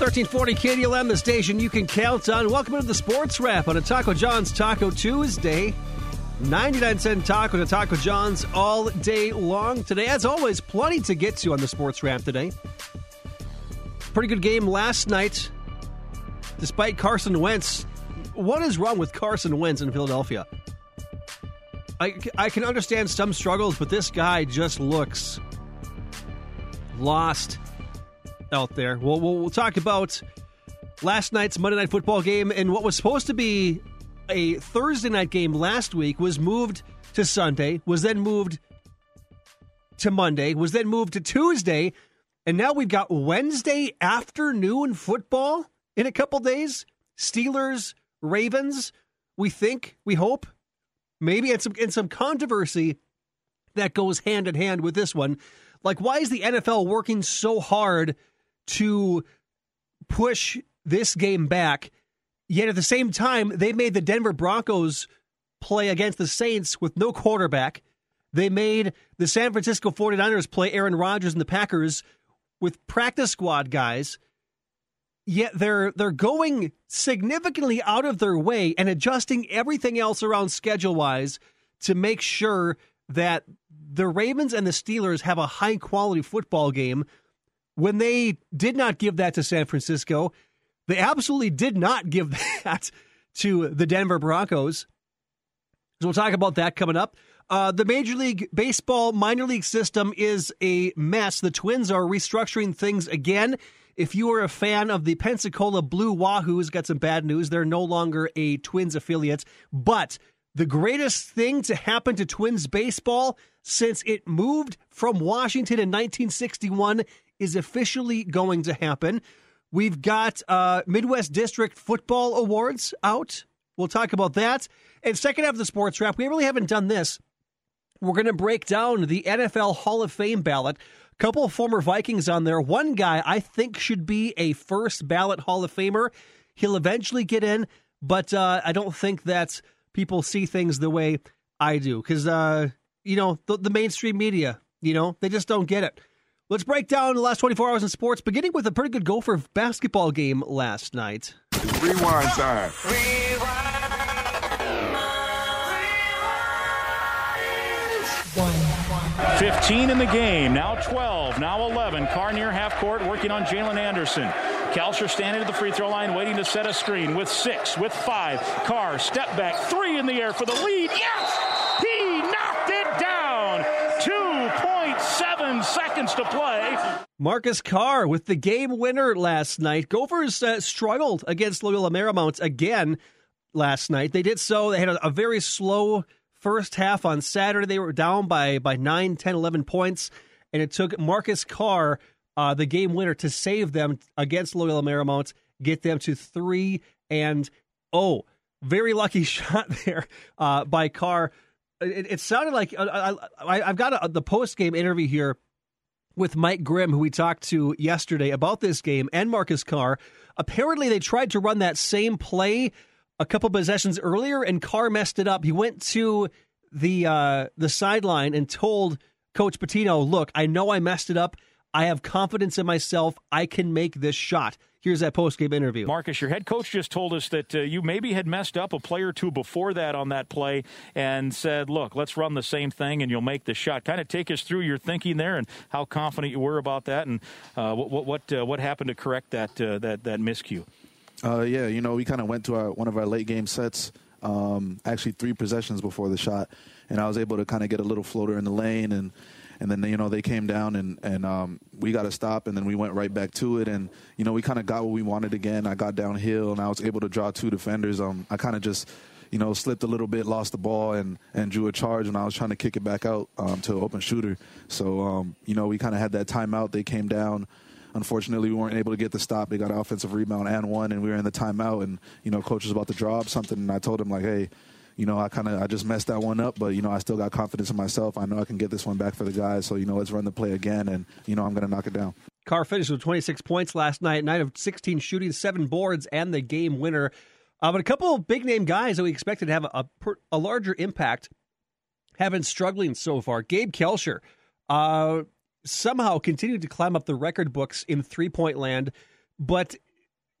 1340 KDLM, the station you can count on. Welcome to the Sports Wrap on a Taco John's Taco Tuesday. 99 cent taco to Taco John's all day long today. As always, plenty to get to on the Sports Wrap today. Pretty good game last night, despite Carson Wentz. What is wrong with Carson Wentz in Philadelphia? I, I can understand some struggles, but this guy just looks lost out there. We'll, we'll, we'll talk about last night's Monday Night Football game and what was supposed to be a Thursday night game last week was moved to Sunday, was then moved to Monday, was then moved to Tuesday, and now we've got Wednesday afternoon football in a couple days. Steelers, Ravens. We think, we hope, maybe, and some and some controversy that goes hand in hand with this one. Like, why is the NFL working so hard to push this game back? Yet at the same time, they made the Denver Broncos play against the Saints with no quarterback. They made the San Francisco 49ers play Aaron Rodgers and the Packers with practice squad guys. Yet they're they're going significantly out of their way and adjusting everything else around schedule wise to make sure that the Ravens and the Steelers have a high quality football game. When they did not give that to San Francisco, they absolutely did not give that to the Denver Broncos. So we'll talk about that coming up. Uh, the Major League Baseball minor league system is a mess. The Twins are restructuring things again. If you are a fan of the Pensacola Blue Wahoos, got some bad news. They're no longer a Twins affiliate. But the greatest thing to happen to Twins baseball since it moved from Washington in 1961 is officially going to happen. We've got uh, Midwest District Football Awards out. We'll talk about that. And second half of the sports wrap, we really haven't done this. We're going to break down the NFL Hall of Fame ballot. Couple of former Vikings on there. One guy I think should be a first ballot Hall of Famer. He'll eventually get in, but uh, I don't think that people see things the way I do. Because, uh, you know, the, the mainstream media, you know, they just don't get it. Let's break down the last 24 hours in sports, beginning with a pretty good Gopher basketball game last night. It's rewind time. 15 in the game, now 12, now 11. Carr near half court working on Jalen Anderson. Kalscheur standing at the free throw line waiting to set a screen with six, with five. Carr, step back, three in the air for the lead. Yes! He knocked it down! 2.7 seconds to play. Marcus Carr with the game winner last night. Gophers uh, struggled against Loyola Marymount again last night. They did so. They had a, a very slow first half on Saturday. They were down by by 9, 10, 11 points, and it took Marcus Carr, uh, the game winner, to save them against Loyola Marymount, get them to 3 and oh, very lucky shot there uh, by Carr. It, it sounded like uh, I, have got a, the post game interview here with Mike Grimm, who we talked to yesterday about this game, and Marcus Carr. Apparently, they tried to run that same play a couple possessions earlier, and Carr messed it up. He went to the uh, the sideline and told Coach Pitino, "Look, I know I messed it up. I have confidence in myself. I can make this shot." Here's that post game interview. Marcus, your head coach just told us that uh, you maybe had messed up a play or two before that on that play and said, look, let's run the same thing and you'll make the shot. Kind of take us through your thinking there and how confident you were about that and uh, what what uh, what happened to correct that uh, that that miscue. Uh, yeah, you know, we kind of went to our one of our late game sets, um, actually three possessions before the shot, and I was able to kind of get a little floater in the lane, and and then you know they came down and and um, we got to stop, and then we went right back to it, and you know we kind of got what we wanted again. I got downhill, and I was able to draw two defenders. Um, I kind of just you know, slipped a little bit, lost the ball, and, and drew a charge when I was trying to kick it back out um, to open shooter. So, um, you know, we kind of had that timeout. They came down. Unfortunately, we weren't able to get the stop. They got an offensive rebound and one, and we were in the timeout. And you know, coach was about to draw up something, and I told him like, "Hey, you know, I kind of I just messed that one up, but you know, I still got confidence in myself. I know I can get this one back for the guys. So you know, let's run the play again, and you know, I'm going to knock it down." Carr finished with 26 points last night, night of 16 shooting, seven boards, and the game winner. Uh, but a couple of big name guys that we expected to have a, a, a larger impact have been struggling so far. Gabe Kalscheur uh, somehow continued to climb up the record books in three point land, but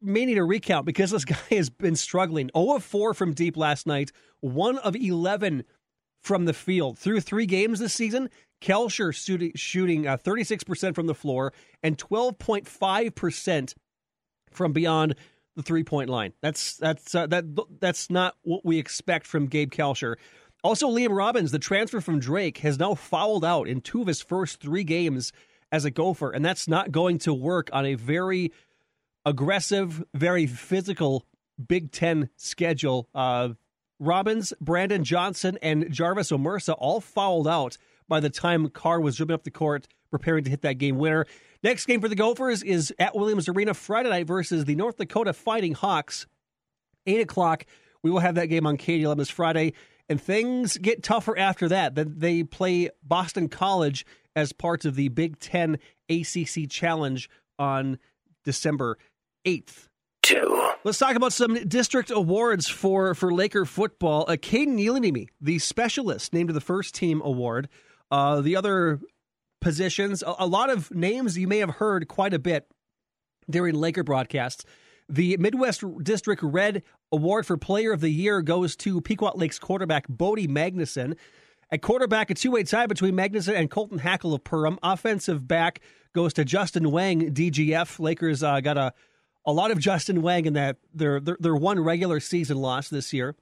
need a recount because this guy has been struggling. 0 of 4 from deep last night, 1 of 11 from the field. Through three games this season, Kalscheur shooting uh, 36% from the floor and 12.5% from beyond the three point line. That's that's uh, that that's not what we expect from Gabe Kalscheur. Also, Liam Robbins, the transfer from Drake, has now fouled out in two of his first three games as a Gopher, and that's not going to work on a very aggressive, very physical Big Ten schedule. Uh, Robbins, Brandon Johnson, and Jarvis Omersa all fouled out by the time Carr was dribbling up the court, preparing to hit that game winner. Next game for the Gophers is at Williams Arena Friday night versus the North Dakota Fighting Hawks. 8 o'clock. We will have that game on KDLM this Friday. And things get tougher after that. Then they play Boston College as part of the Big Ten ACC Challenge on December 8th. Two. Let's talk about some district awards for, for Laker football. Uh, Kaden Niilanimi, the specialist, named to the first team award. Uh, the other positions, a, a lot of names you may have heard quite a bit during Laker broadcasts. The Midwest District Red Award for Player of the Year goes to Pequot Lakes quarterback Bodie Magnuson. At quarterback, a two-way tie between Magnuson and Colton Hackle of Perham. Offensive back goes to Justin Wang, DGF. Lakers uh, got a a lot of Justin Wang in that their, their their one regular season loss this year.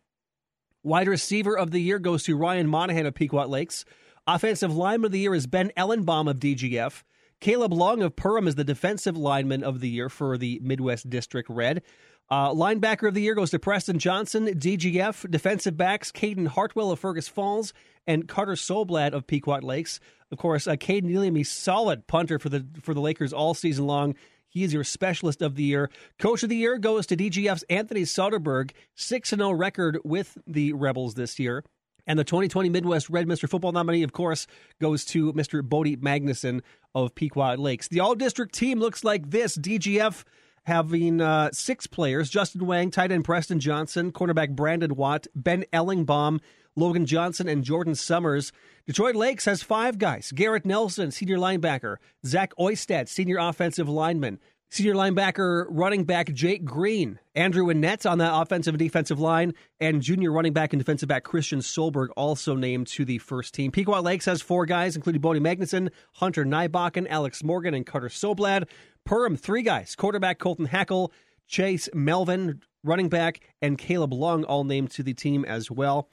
Wide receiver of the year goes to Ryan Monahan of Pequot Lakes. Offensive lineman of the year is Ben Ellenbaum of DGF. Caleb Long of Perham is the defensive lineman of the year for the Midwest District Red. Uh, linebacker of the year goes to Preston Johnson, DGF. Defensive backs, Caden Hartwell of Fergus Falls and Carter Solblad of Pequot Lakes. Of course, uh, Caden Neely, solid punter for the for the Lakers all season long. He is your specialist of the year. Coach of the year goes to DGF's Anthony Soderberg, 6 0 record with the Rebels this year. And the 2020 Midwest Red Mr. Football nominee, of course, goes to Mr. Bodie Magnuson of Pequot Lakes. The all district team looks like this DGF having uh, six players Justin Wang, tight end Preston Johnson, cornerback Brandon Watt, Ben Ellingbaum, Logan Johnson, and Jordan Summers. Detroit Lakes has five guys Garrett Nelson, senior linebacker, Zach Oistad, senior offensive lineman, Senior linebacker, running back Jake Green, Andrew Annette on the offensive and defensive line, and junior running back and defensive back Christian Solberg also named to the first team. Pequot Lakes has four guys, including Bodie Magnuson, Hunter Nybakken, Alex Morgan, and Carter Soblad. Perham, three guys, quarterback Colton Hackle, Chase Melvin, running back, and Caleb Lung all named to the team as well.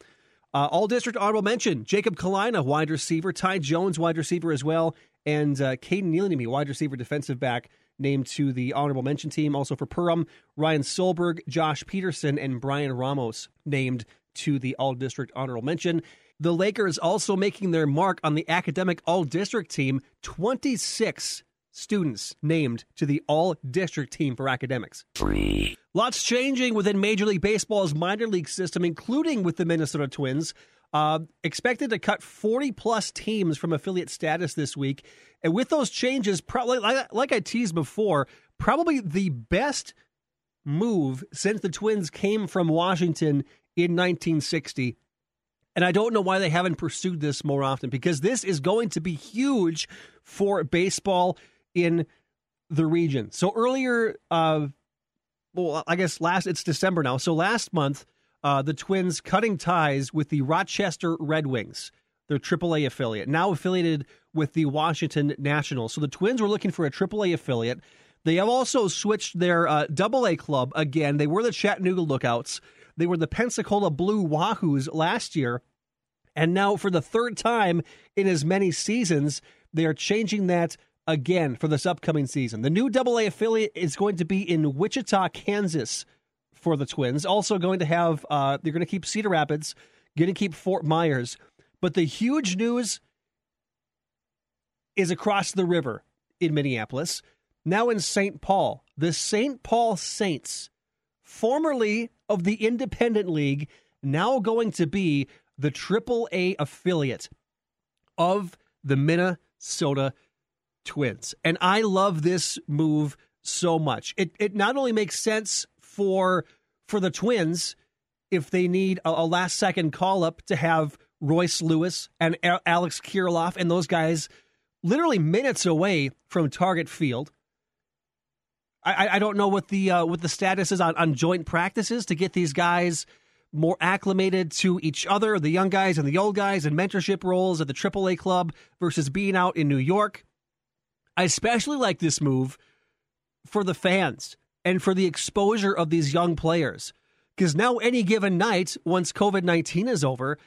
Uh, all district honorable mention Jacob Kalina, wide receiver, Ty Jones, wide receiver as well, and uh, Caden Nealonimi, wide receiver, defensive back named to the honorable mention team. Also for Perham, Ryan Solberg, Josh Peterson, and Brian Ramos named to the All District honorable mention. The Lakers also making their mark on the academic All District team. 26 students named to the All District team for academics. Free. Lots changing within Major League Baseball's minor league system, including with the Minnesota Twins. Uh, expected to cut 40 plus teams from affiliate status this week. And with those changes, probably like, like I teased before, probably the best move since the Twins came from Washington in 1960. And I don't know why they haven't pursued this more often because this is going to be huge for baseball in the region. So earlier, uh, well, I guess last it's December now. So last month, uh, the Twins cutting ties with the Rochester Red Wings, their AAA affiliate, now affiliated with the Washington Nationals. So the Twins were looking for a AAA affiliate. They have also switched their uh, AA club again. They were the Chattanooga Lookouts. They were the Pensacola Blue Wahoos last year. And now, for the third time in as many seasons, they are changing that again for this upcoming season. The new AA affiliate is going to be in Wichita, Kansas for the Twins. Also going to have uh, they're going to keep Cedar Rapids, going to keep Fort Myers. But the huge news is across the river in Minneapolis. Now in St. Paul, the St. Paul Saints, formerly of the Independent League, now going to be the AAA affiliate of the Minnesota Twins. And I love this move so much. It it not only makes sense for for the Twins if they need a, a last second call up to have Royce Lewis and a- Alex Kirilloff and those guys literally minutes away from target field. I, I don't know what the uh, what the status is on, on joint practices to get these guys more acclimated to each other, the young guys and the old guys, and mentorship roles at the AAA club versus being out in New York. I especially like this move for the fans and for the exposure of these young players. Because now, any given night, once COVID 19 is over,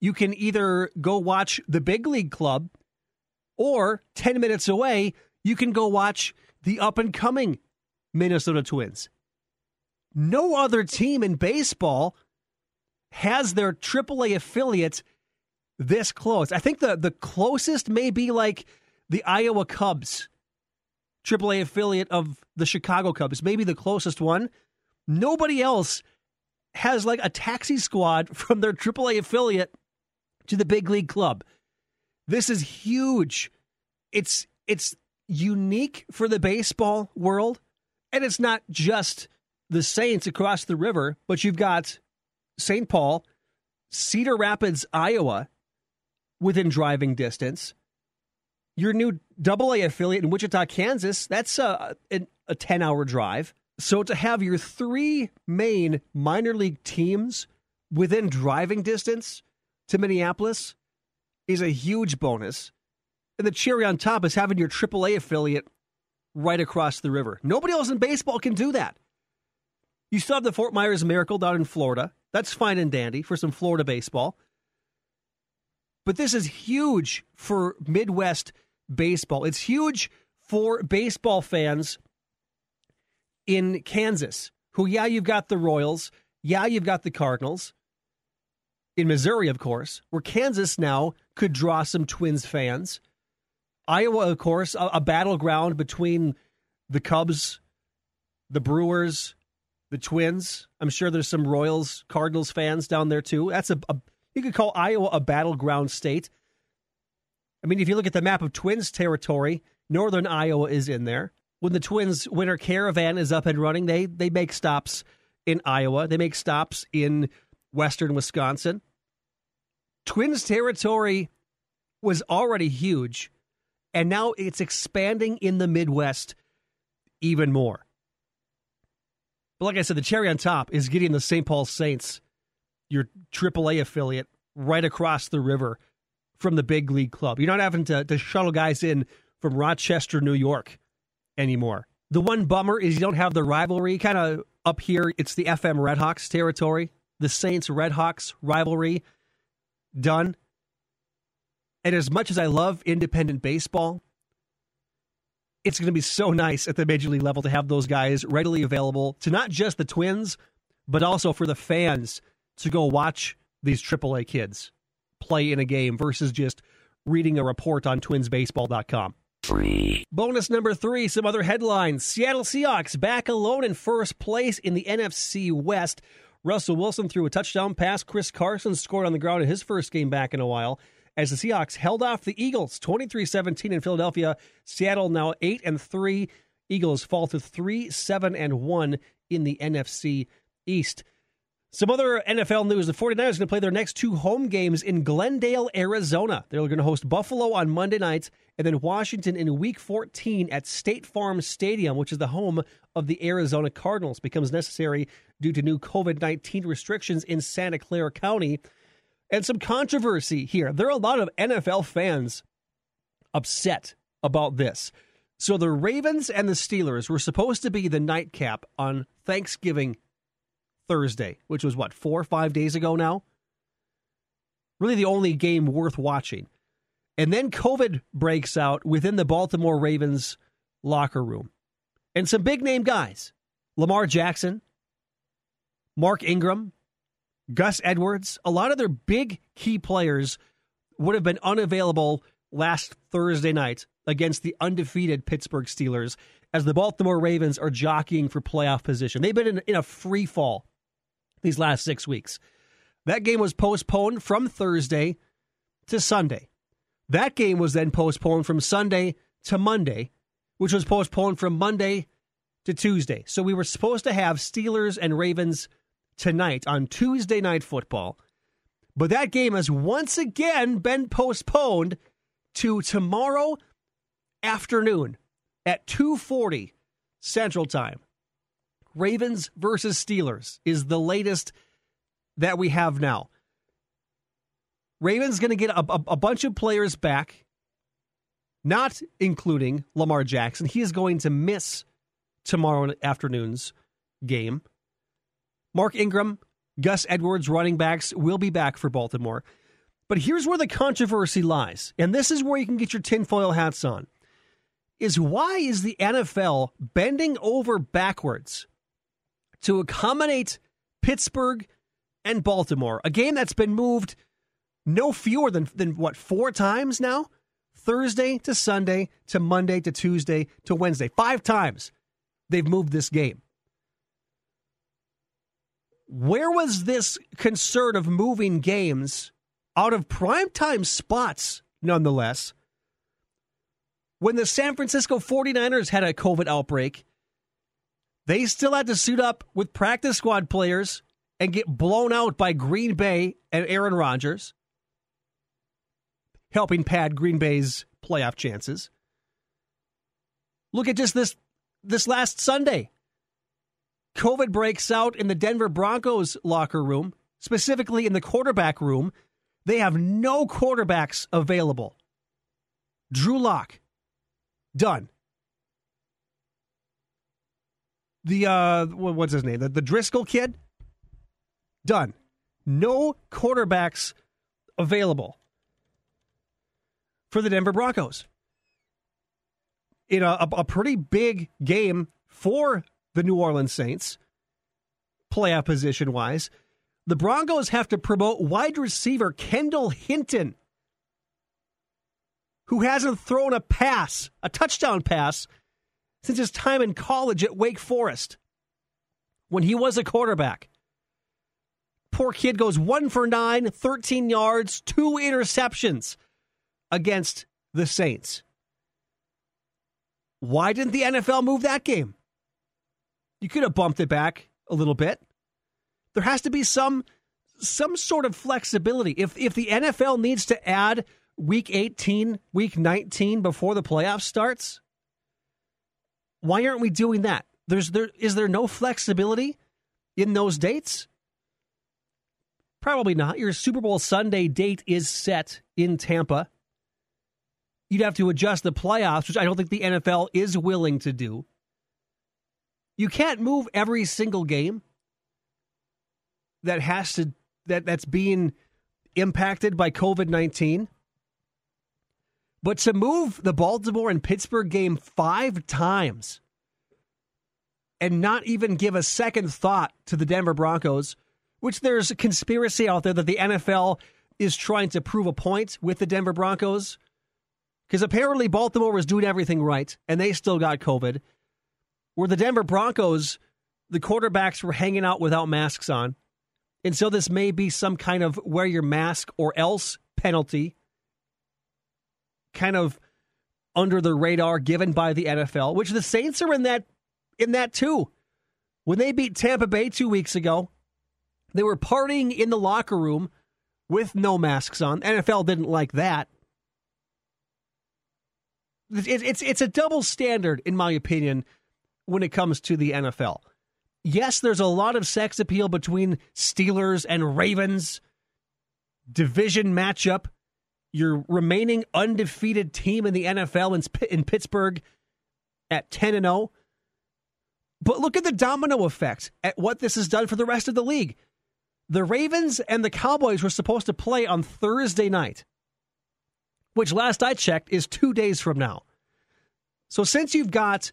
you can either go watch the big league club or 10 minutes away, you can go watch the up and coming Minnesota Twins. No other team in baseball has their AAA affiliate this close. I think the, the closest may be like the Iowa Cubs, AAA affiliate of the Chicago Cubs, maybe the closest one. Nobody else has like a taxi squad from their AAA affiliate to the big league club. This is huge. It's it's unique for the baseball world, and it's not just the Saints across the river, but you've got St. Paul, Cedar Rapids, Iowa, within driving distance. Your new AA affiliate in Wichita, Kansas, that's a, a 10 hour drive. So to have your three main minor league teams within driving distance to Minneapolis is a huge bonus. And the cherry on top is having your AAA affiliate right across the river. Nobody else in baseball can do that. You still have the Fort Myers Miracle down in Florida. That's fine and dandy for some Florida baseball. But this is huge for Midwest baseball. It's huge for baseball fans in Kansas, who, yeah, you've got the Royals. Yeah, you've got the Cardinals. In Missouri, of course, where Kansas now could draw some Twins fans. Iowa, of course, a, a battleground between the Cubs, the Brewers, the Twins. I'm sure there's some Royals, Cardinals fans down there too. That's a, a you could call Iowa a battleground state. I mean, if you look at the map of Twins territory, northern Iowa is in there. When the Twins winter caravan is up and running, they they make stops in Iowa. They make stops in western Wisconsin. Twins territory was already huge, and now it's expanding in the Midwest even more. But like I said, the cherry on top is getting the St. Paul Saints, your AAA affiliate, right across the river from the big league club. You're not having to, to shuttle guys in from Rochester, New York anymore. The one bummer is you don't have the rivalry kind of up here. It's the FM Redhawks territory, the Saints Redhawks rivalry done. And as much as I love independent baseball, it's going to be so nice at the major league level to have those guys readily available to not just the Twins, but also for the fans to go watch these AAA kids play in a game versus just reading a report on twinsbaseball.com. Free. Bonus number three, some other headlines. Seattle Seahawks back alone in first place in the NFC West. Russell Wilson threw a touchdown pass. Chris Carson scored on the ground in his first game back in a while as the Seahawks held off the Eagles 23-17 in Philadelphia. Seattle now 8 and 3. Eagles fall to 3 7 and 1 in the NFC East. Some other NFL news. The 49ers are going to play their next two home games in Glendale, Arizona. They're going to host Buffalo on Monday night and then Washington in week 14 at State Farm Stadium, which is the home of the Arizona Cardinals. Becomes necessary due to new COVID 19 restrictions in Santa Clara County and some controversy here. There are a lot of NFL fans upset about this. So the Ravens and the Steelers were supposed to be the nightcap on Thanksgiving Thursday, which was what, four or five days ago now? Really the only game worth watching. And then COVID breaks out within the Baltimore Ravens locker room. And some big name guys Lamar Jackson, Mark Ingram, Gus Edwards, a lot of their big key players would have been unavailable last Thursday night against the undefeated Pittsburgh Steelers as the Baltimore Ravens are jockeying for playoff position. They've been in, in a free fall these last six weeks. That game was postponed from Thursday to Sunday. That game was then postponed from Sunday to Monday, which was postponed from Monday to Tuesday. So we were supposed to have Steelers and Ravens tonight on Tuesday Night Football. But that game has once again been postponed to tomorrow afternoon at 2:40 Central Time. Ravens versus Steelers is the latest that we have now. Ravens going to get a, a, a, bunch of players back, not including Lamar Jackson. He is going to miss tomorrow afternoon's game. Mark Ingram, Gus Edwards, running backs, will be back for Baltimore. But here's where the controversy lies, and this is where you can get your tinfoil hats on. Is why is the NFL bending over backwards to accommodate Pittsburgh and Baltimore, a game that's been moved no fewer than, than what, four times now? Thursday to Sunday to Monday to Tuesday to Wednesday. Five times they've moved this game. Where was this concern of moving games out of primetime spots, nonetheless? When the San Francisco 49ers had a COVID outbreak, they still had to suit up with practice squad players and get blown out by Green Bay and Aaron Rodgers, helping pad Green Bay's playoff chances. Look at just this this last Sunday. COVID breaks out in the Denver Broncos locker room, specifically in the quarterback room. They have no quarterbacks available. Drew Lock, done. The uh, what's his name? The, the Driscoll kid, done. No quarterbacks available for the Denver Broncos. In a, a pretty big game for the New Orleans Saints, playoff position wise, the Broncos have to promote wide receiver Kendall Hinton, who hasn't thrown a pass, a touchdown pass, since his time in college at Wake Forest when he was a quarterback. Poor kid goes one for nine, 13 yards, two interceptions against the Saints. Why didn't the NFL move that game? You could have bumped it back a little bit. There has to be some some sort of flexibility. If if the NFL needs to add week 18, week 19 before the playoffs starts, why aren't we doing that? There's there is there no flexibility in those dates? Probably not. Your Super Bowl Sunday date is set in Tampa. You'd have to adjust the playoffs, which I don't think the NFL is willing to do. You can't move every single game that has to that that's being impacted by COVID-19. But to move the Baltimore and Pittsburgh game 5 times and not even give a second thought to the Denver Broncos, which there's a conspiracy out there that the NFL is trying to prove a point with the Denver Broncos because apparently Baltimore was doing everything right and they still got COVID where the Denver Broncos, the quarterbacks were hanging out without masks on. And so this may be some kind of wear your mask or else penalty, kind of under the radar given by the NFL, which the Saints are in that in that too. When they beat Tampa Bay two weeks ago, they were partying in the locker room with no masks on. NFL didn't like that. It's it's a double standard, in my opinion, when it comes to the NFL. Yes, there's a lot of sex appeal between Steelers and Ravens. Division matchup. Your remaining undefeated team in the NFL in, in Pittsburgh at 10 and 0. But look at the domino effect at what this has done for the rest of the league. The Ravens and the Cowboys were supposed to play on Thursday night, which last I checked is two days from now. So since you've got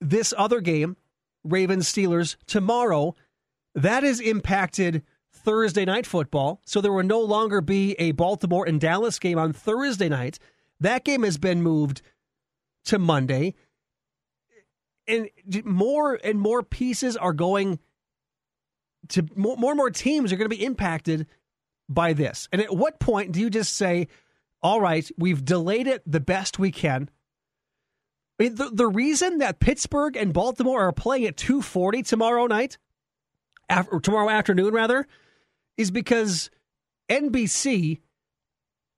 this other game, Ravens Steelers, tomorrow, that is impacted Thursday night football. So there will no longer be a Baltimore and Dallas game on Thursday night. That game has been moved to Monday. And more and more pieces are going to more, and more teams are going to be impacted by this. And at what point do you just say, all right, we've delayed it the best we can? I mean, the, the reason that Pittsburgh and Baltimore are playing at 240 tomorrow night, after, tomorrow afternoon rather, is because NBC,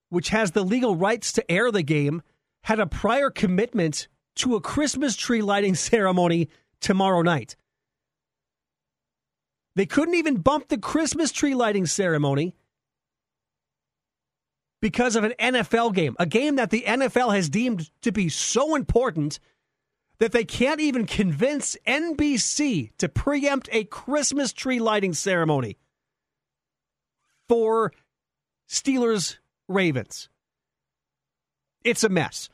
which has the legal rights to air the game, had a prior commitment to a Christmas tree lighting ceremony tomorrow night. They couldn't even bump the Christmas tree lighting ceremony because of an NFL game, a game that the NFL has deemed to be so important that they can't even convince NBC to preempt a Christmas tree lighting ceremony for Steelers Ravens. It's a mess.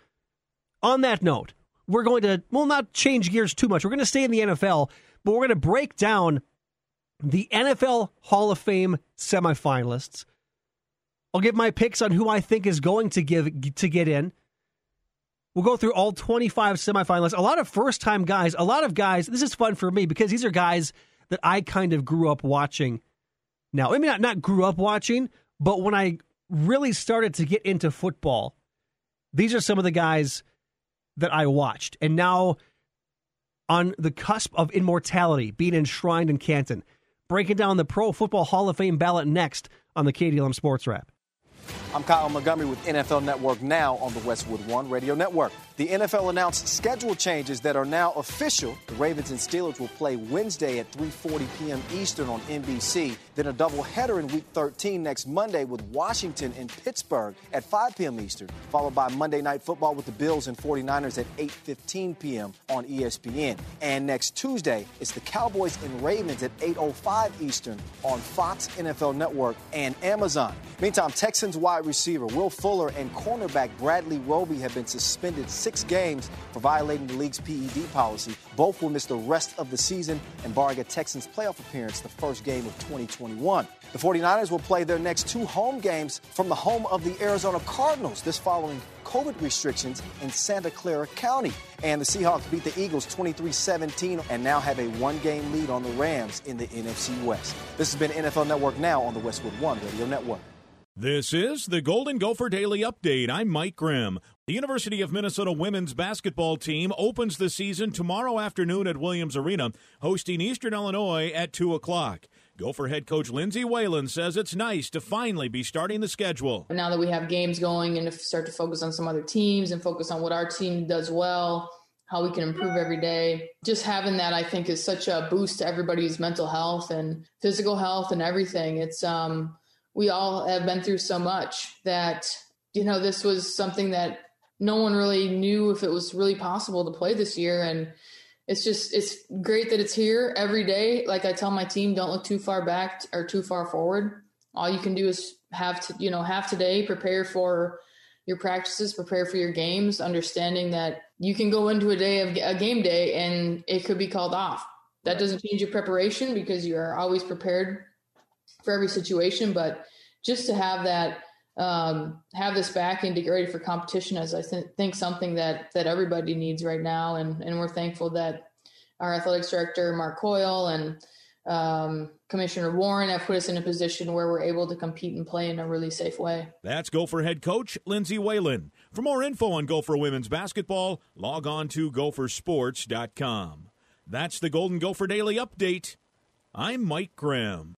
On that note, we're going to, well, not change gears too much. We're going to stay in the NFL, but we're going to break down the NFL Hall of Fame semifinalists. I'll give my picks on who I think is going to give to get in. We'll go through all 25 semifinalists. A lot of first time guys, a lot of guys. This is fun for me because these are guys that I kind of grew up watching. Now, I mean, not, not grew up watching, but when I really started to get into football, these are some of the guys that I watched. And now on the cusp of immortality, being enshrined in Canton. Breaking down the Pro Football Hall of Fame ballot next on the KDLM Sports Wrap. I'm Kyle Montgomery with NFL Network now on the Westwood One Radio Network. The NFL announced schedule changes that are now official. The Ravens and Steelers will play Wednesday at 3:40 p.m. Eastern on NBC. Then a doubleheader in Week 13 next Monday with Washington and Pittsburgh at 5 p.m. Eastern, followed by Monday Night Football with the Bills and 49ers at 8:15 p.m. on ESPN. And next Tuesday, it's the Cowboys and Ravens at 8:05 Eastern on Fox NFL Network and Amazon. Meantime, Texans wide receiver Will Fuller and cornerback Bradley Roby have been suspended six games for violating the league's PED policy. Both will miss the rest of the season and barring a Texans playoff appearance the first game of 2021. The 49ers will play their next two home games from the home of the Arizona Cardinals, this following COVID restrictions in Santa Clara County. And the Seahawks beat the Eagles 23 17 and now have a one game lead on the Rams in the NFC West. This has been NFL Network Now on the Westwood One Radio Network. This is the Golden Gopher Daily Update. I'm Mike Grimm. The University of Minnesota women's basketball team opens the season tomorrow afternoon at Williams Arena, hosting Eastern Illinois at 2 o'clock. Gopher head coach Lindsay Whalen says it's nice to finally be starting the schedule. Now that we have games going and to start to focus on some other teams and focus on what our team does well, how we can improve every day. Just having that, I think, is such a boost to everybody's mental health and physical health and everything. It's um, we all have been through so much that you know this was something that no one really knew if it was really possible to play this year. And it's just it's great that it's here every day. Like i tell my team don't look too far back or too far forward. All you can do is have to you know have today prepare for your practices prepare for your games understanding that you can go into a day of a game day and it could be called off. That doesn't change your preparation because you are always prepared for every situation, but just to have that um, have this back and to get ready for competition is I th- think something that that everybody needs right now, and and we're thankful that our athletics director Mark Coyle and um, Commissioner Warren have put us in a position where we're able to compete and play in a really safe way. That's Gopher head coach Lindsay Whalen. For more info on Gopher women's basketball, log on to gophersports.com. That's the Golden Gopher Daily Update. I'm Mike Grimm.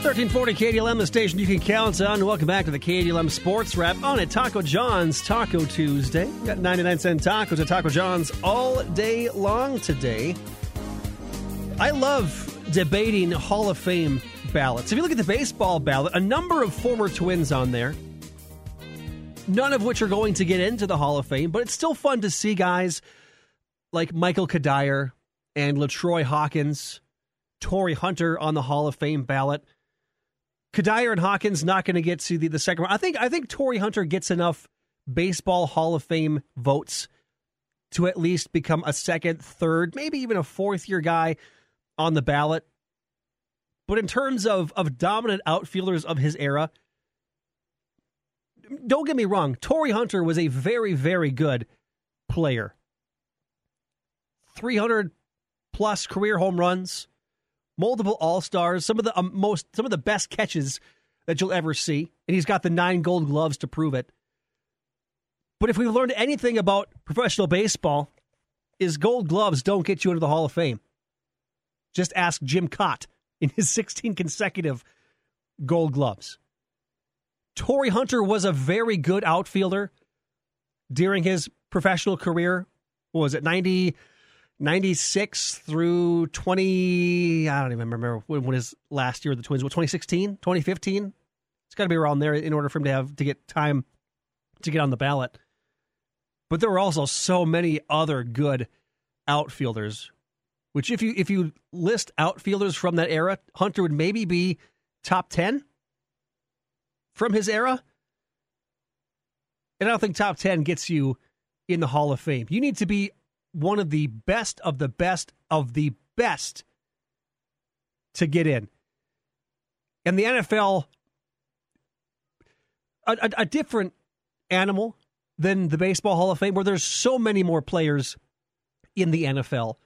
1340 KDLM, the station you can count on. Welcome back to the KDLM Sports Wrap on a Taco John's Taco Tuesday. We got 99 cent tacos at Taco John's all day long today. I love debating Hall of Fame ballots. If you look at the baseball ballot, a number of former twins on there, none of which are going to get into the Hall of Fame, but it's still fun to see guys like Michael Cuddyer and LaTroy Hawkins, Torii Hunter on the Hall of Fame ballot. Cuddyer and Hawkins not going to get to the, the second round. I think I think Torii Hunter gets enough baseball Hall of Fame votes to at least become a second, third, maybe even a fourth year guy on the ballot. But in terms of of dominant outfielders of his era, don't get me wrong, Torii Hunter was a very, very good player. 300 plus career home runs, multiple All Stars, some of the um, most, some of the best catches that you'll ever see, and he's got the nine Gold Gloves to prove it. But if we've learned anything about professional baseball, is Gold Gloves don't get you into the Hall of Fame. Just ask Jim Kaat in his 16 consecutive gold gloves. Torii Hunter was a very good outfielder during his professional career. What was it 90, 96 through 20? I don't even remember when, when his last year of the Twins was 2016, 2015. It's got to be around there in order for him to have to get time to get on the ballot. But there were also so many other good outfielders, which if you if you list outfielders from that era, Hunter would maybe be top 10 from his era. And I don't think top 10 gets you in the Hall of Fame. You need to be one of the best of the best of the best to get in. And the NFL, a, a, a different animal than the Baseball Hall of Fame, where there's so many more players in the NFL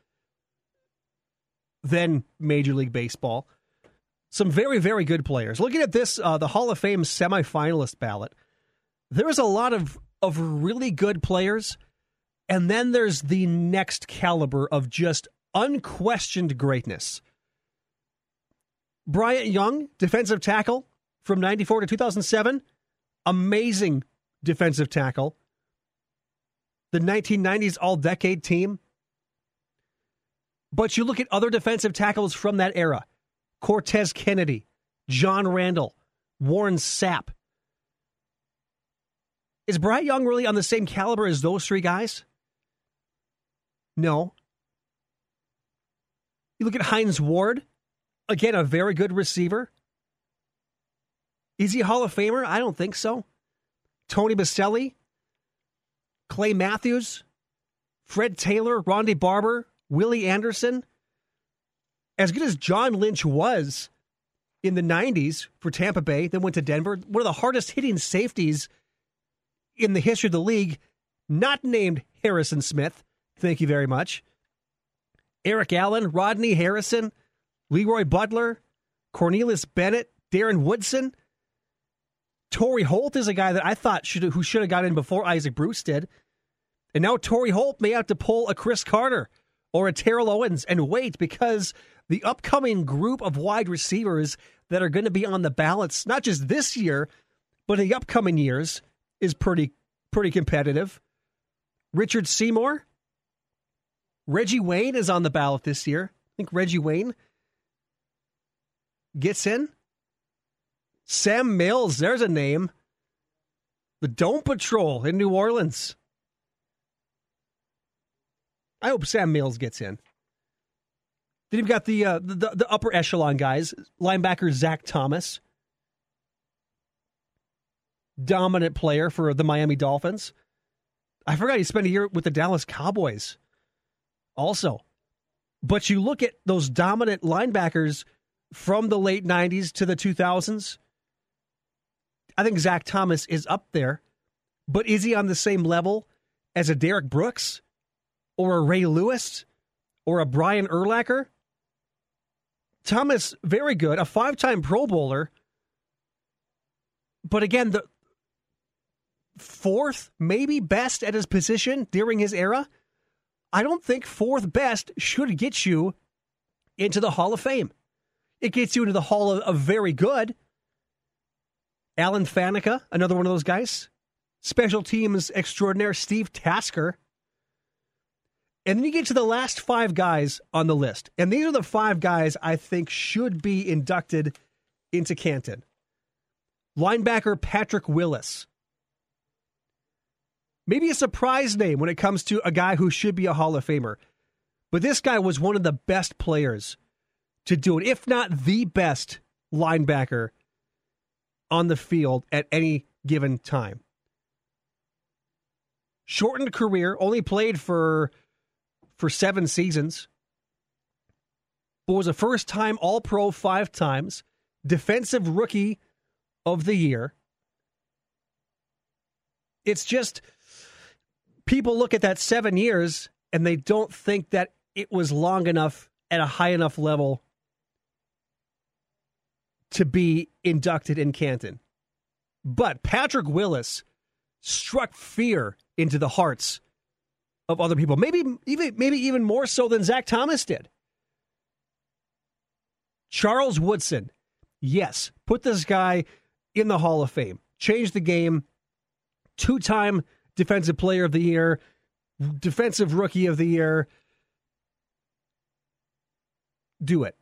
than Major League Baseball. Some very, very good players. Looking at this, uh, the Hall of Fame semifinalist ballot, there's a lot of, of really good players. And then there's the next caliber of just unquestioned greatness. Bryant Young, defensive tackle from 94 to 2007, amazing defensive tackle. The 1990s all decade team. But you look at other defensive tackles from that era Cortez Kennedy, John Randle, Warren Sapp. Is Bryant Young really on the same caliber as those three guys? No. You look at Hines Ward, again, a very good receiver. Is he Hall of Famer? I don't think so. Tony Boselli, Clay Matthews, Fred Taylor, Ronde Barber, Willie Anderson. As good as John Lynch was in the 90s for Tampa Bay, then went to Denver, one of the hardest hitting safeties in the history of the league, not named Harrison Smith. Thank you very much. Eric Allen, Rodney Harrison, Leroy Butler, Cornelius Bennett, Darren Woodson. Torry Holt is a guy that I thought should who should have got in before Isaac Bruce did. And now Torry Holt may have to pull a Cris Carter or a Terrell Owens and wait because the upcoming group of wide receivers that are going to be on the ballots, not just this year, but in the upcoming years, is pretty pretty competitive. Richard Seymour, Reggie Wayne is on the ballot this year. I think Reggie Wayne gets in. Sam Mills, there's a name. The Dome Patrol in New Orleans. I hope Sam Mills gets in. Then you've got the, uh, the the upper echelon guys, linebacker Zach Thomas, dominant player for the Miami Dolphins. I forgot he spent a year with the Dallas Cowboys also. But you look at those dominant linebackers from the late 90s to the 2000s. I think Zach Thomas is up there, but is he on the same level as a Derrick Brooks or a Ray Lewis or a Brian Urlacher? Thomas, very good, a five time Pro Bowler. But again, the fourth, maybe best at his position during his era. I don't think fourth best should get you into the Hall of Fame. It gets you into the Hall of, of Very Good. Alan Faneca, another one of those guys. Special teams extraordinaire Steve Tasker. And then you get to the last five guys on the list. And these are the five guys I think should be inducted into Canton. Linebacker Patrick Willis, maybe a surprise name when it comes to a guy who should be a Hall of Famer. But this guy was one of the best players to do it, if not the best linebacker on the field at any given time. Shortened career, only played for for 7 seasons. But was a first-time All-Pro 5 times, defensive rookie of the year. It's just people look at that seven years and they don't think that it was long enough at a high enough level to be inducted in Canton. But Patrick Willis struck fear into the hearts of other people. Maybe even maybe even more so than Zach Thomas did. Charles Woodson, yes, put this guy in the Hall of Fame. Change the game. Two time Defensive Player of the Year, Defensive Rookie of the Year. Do it.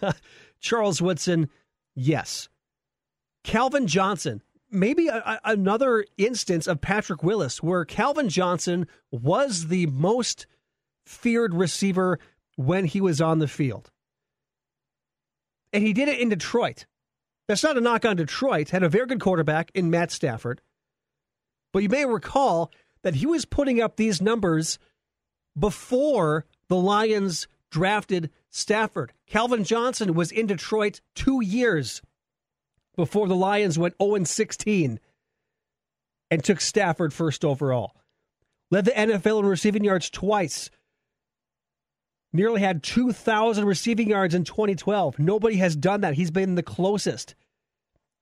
Charles Woodson, yes. Calvin Johnson, maybe a, a, another instance of Patrick Willis where Calvin Johnson was the most feared receiver when he was on the field. And he did it in Detroit. That's not a knock on Detroit, had a very good quarterback in Matt Stafford. But you may recall that he was putting up these numbers before the Lions drafted Stafford. Calvin Johnson was in Detroit two years before the Lions went 0 16 and took Stafford first overall. Led the NFL in receiving yards twice. Nearly had 2,000 receiving yards in 2012. Nobody has done that. He's been the closest.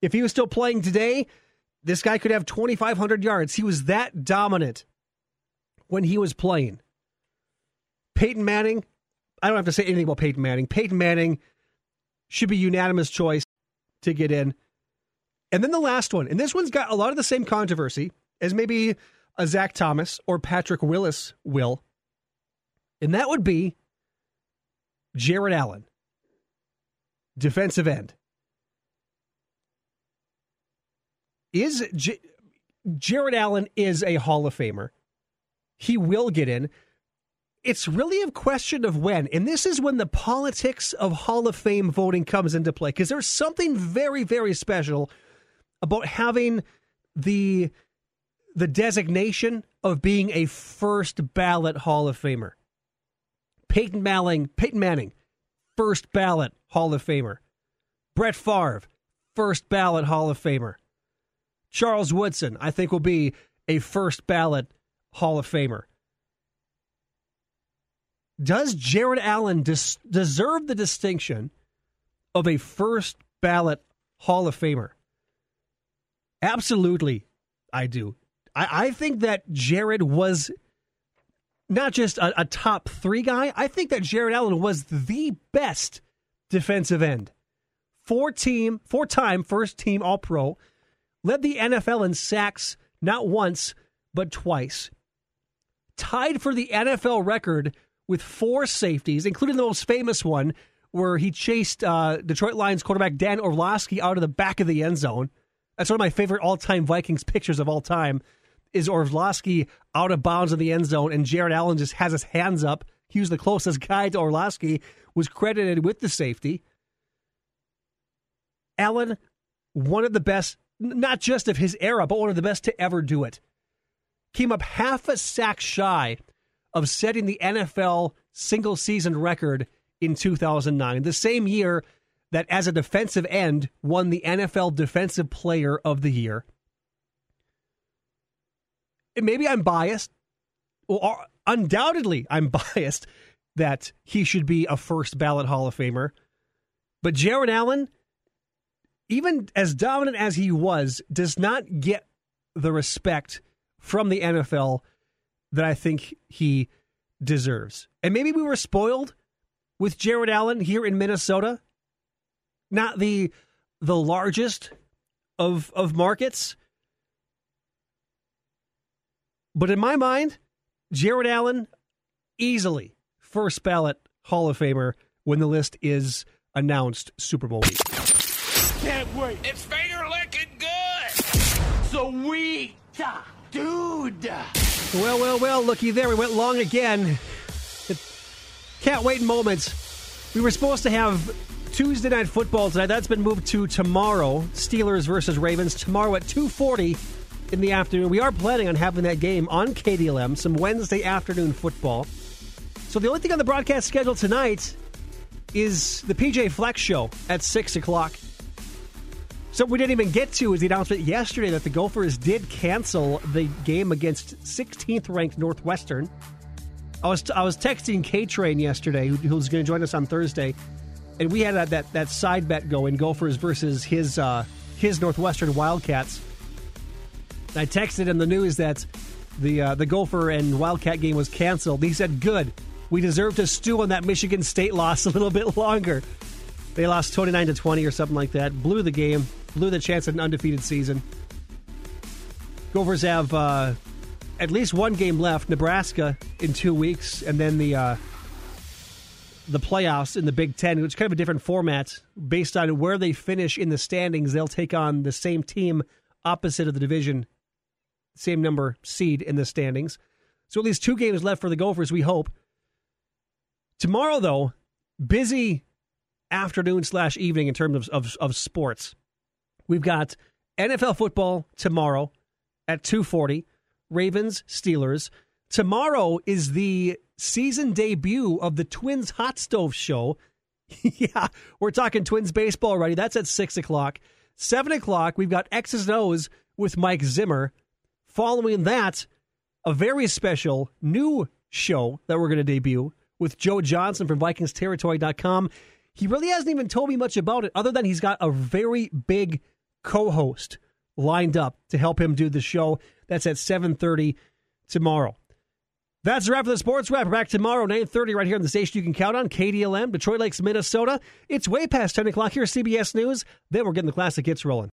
If he was still playing today, this guy could have 2,500 yards. He was that dominant when he was playing. Peyton Manning, I don't have to say anything about Peyton Manning. Peyton Manning should be unanimous choice to get in. And then the last one, and this one's got a lot of the same controversy as maybe a Zach Thomas or Patrick Willis will, and that would be Jared Allen, defensive end. Is J- Jared Allen is a Hall of Famer. He will get in. It's really a question of when. And this is when the politics of Hall of Fame voting comes into play because there's something very, very special about having the the designation of being a first ballot Hall of Famer. Peyton Manning, Peyton Manning, first ballot Hall of Famer. Brett Favre, first ballot Hall of Famer. Charles Woodson, I think, will be a first ballot Hall of Famer. Does Jared Allen des- deserve the distinction of a first ballot Hall of Famer? Absolutely, I do. I, I think that Jared was not just a, a, top three guy. I think that Jared Allen was the best defensive end. Four team, four time first team All Pro, led the NFL in sacks not once but twice. Tied for the NFL record with four safeties, including the most famous one where he chased uh, Detroit Lions quarterback Dan Orlovsky out of the back of the end zone. That's one of my favorite all-time Vikings pictures of all time. Is Orlovsky out of bounds in the end zone, and Jared Allen just has his hands up. He was the closest guy to Orlovsky, was credited with the safety. Allen, one of the best, not just of his era, but one of the best to ever do it. Came up half a sack shy of setting the NFL single season record in 2009, the same year that as a defensive end won the NFL Defensive Player of the Year. And maybe I'm biased. Well, undoubtedly, I'm biased that he should be a first ballot Hall of Famer. But Jared Allen, even as dominant as he was, does not get the respect from the NFL that I think he deserves. And maybe we were spoiled with Jared Allen here in Minnesota. Not the the largest of of markets. But in my mind, Jared Allen easily first ballot Hall of Famer when the list is announced Super Bowl week. Wait. It's finger licking good. So Sweet. Dude. Well, well, well, looky there. We went long again. Can't wait moments. We were supposed to have Tuesday night football tonight. That's been moved to tomorrow. Steelers versus Ravens tomorrow at 2:40 in the afternoon. We are planning on having that game on KDLM, some Wednesday afternoon football. So the only thing on the broadcast schedule tonight is the PJ Fleck show at six o'clock. So we didn't even get to is the announcement yesterday that the Gophers did cancel the game against 16th ranked Northwestern. I was I was texting K Train yesterday, who, who's going to join us on Thursday, and we had that that, that side bet going: Gophers versus his uh, his Northwestern Wildcats. I texted him the news that the uh, the Gopher and Wildcat game was canceled. He said, "Good, we deserve to stew on that Michigan State loss a little bit longer." They lost 29 to 20 or something like that. Blew the game, blew the chance at an undefeated season. Gophers have uh, at least one game left. Nebraska in two weeks, and then the uh, the playoffs in the Big Ten, which is kind of a different format based on where they finish in the standings. They'll take on the same team opposite of the division, same number seed in the standings. So at least two games left for the Gophers. We hope. Tomorrow, though, busy afternoon slash evening in terms of, of, of sports. We've got NFL football tomorrow at 2:40, Ravens Steelers. Tomorrow is the season debut of the Twins Hot Stove Show. yeah, we're talking Twins baseball already. That's at six o'clock. Seven o'clock, we've got X's and O's with Mike Zimmer. Following that, a very special new show that we're going to debut with Joe Johnson from VikingsTerritory.com. He really hasn't even told me much about it, other than he's got a very big co-host lined up to help him do the show. That's at 7:30 tomorrow. That's a wrap for the Sports Wrap. We're back tomorrow, 9.30, right here on the station you can count on, KDLM, Detroit Lakes, Minnesota. It's way past 10 o'clock here, CBS News. Then we're getting the classic hits rolling.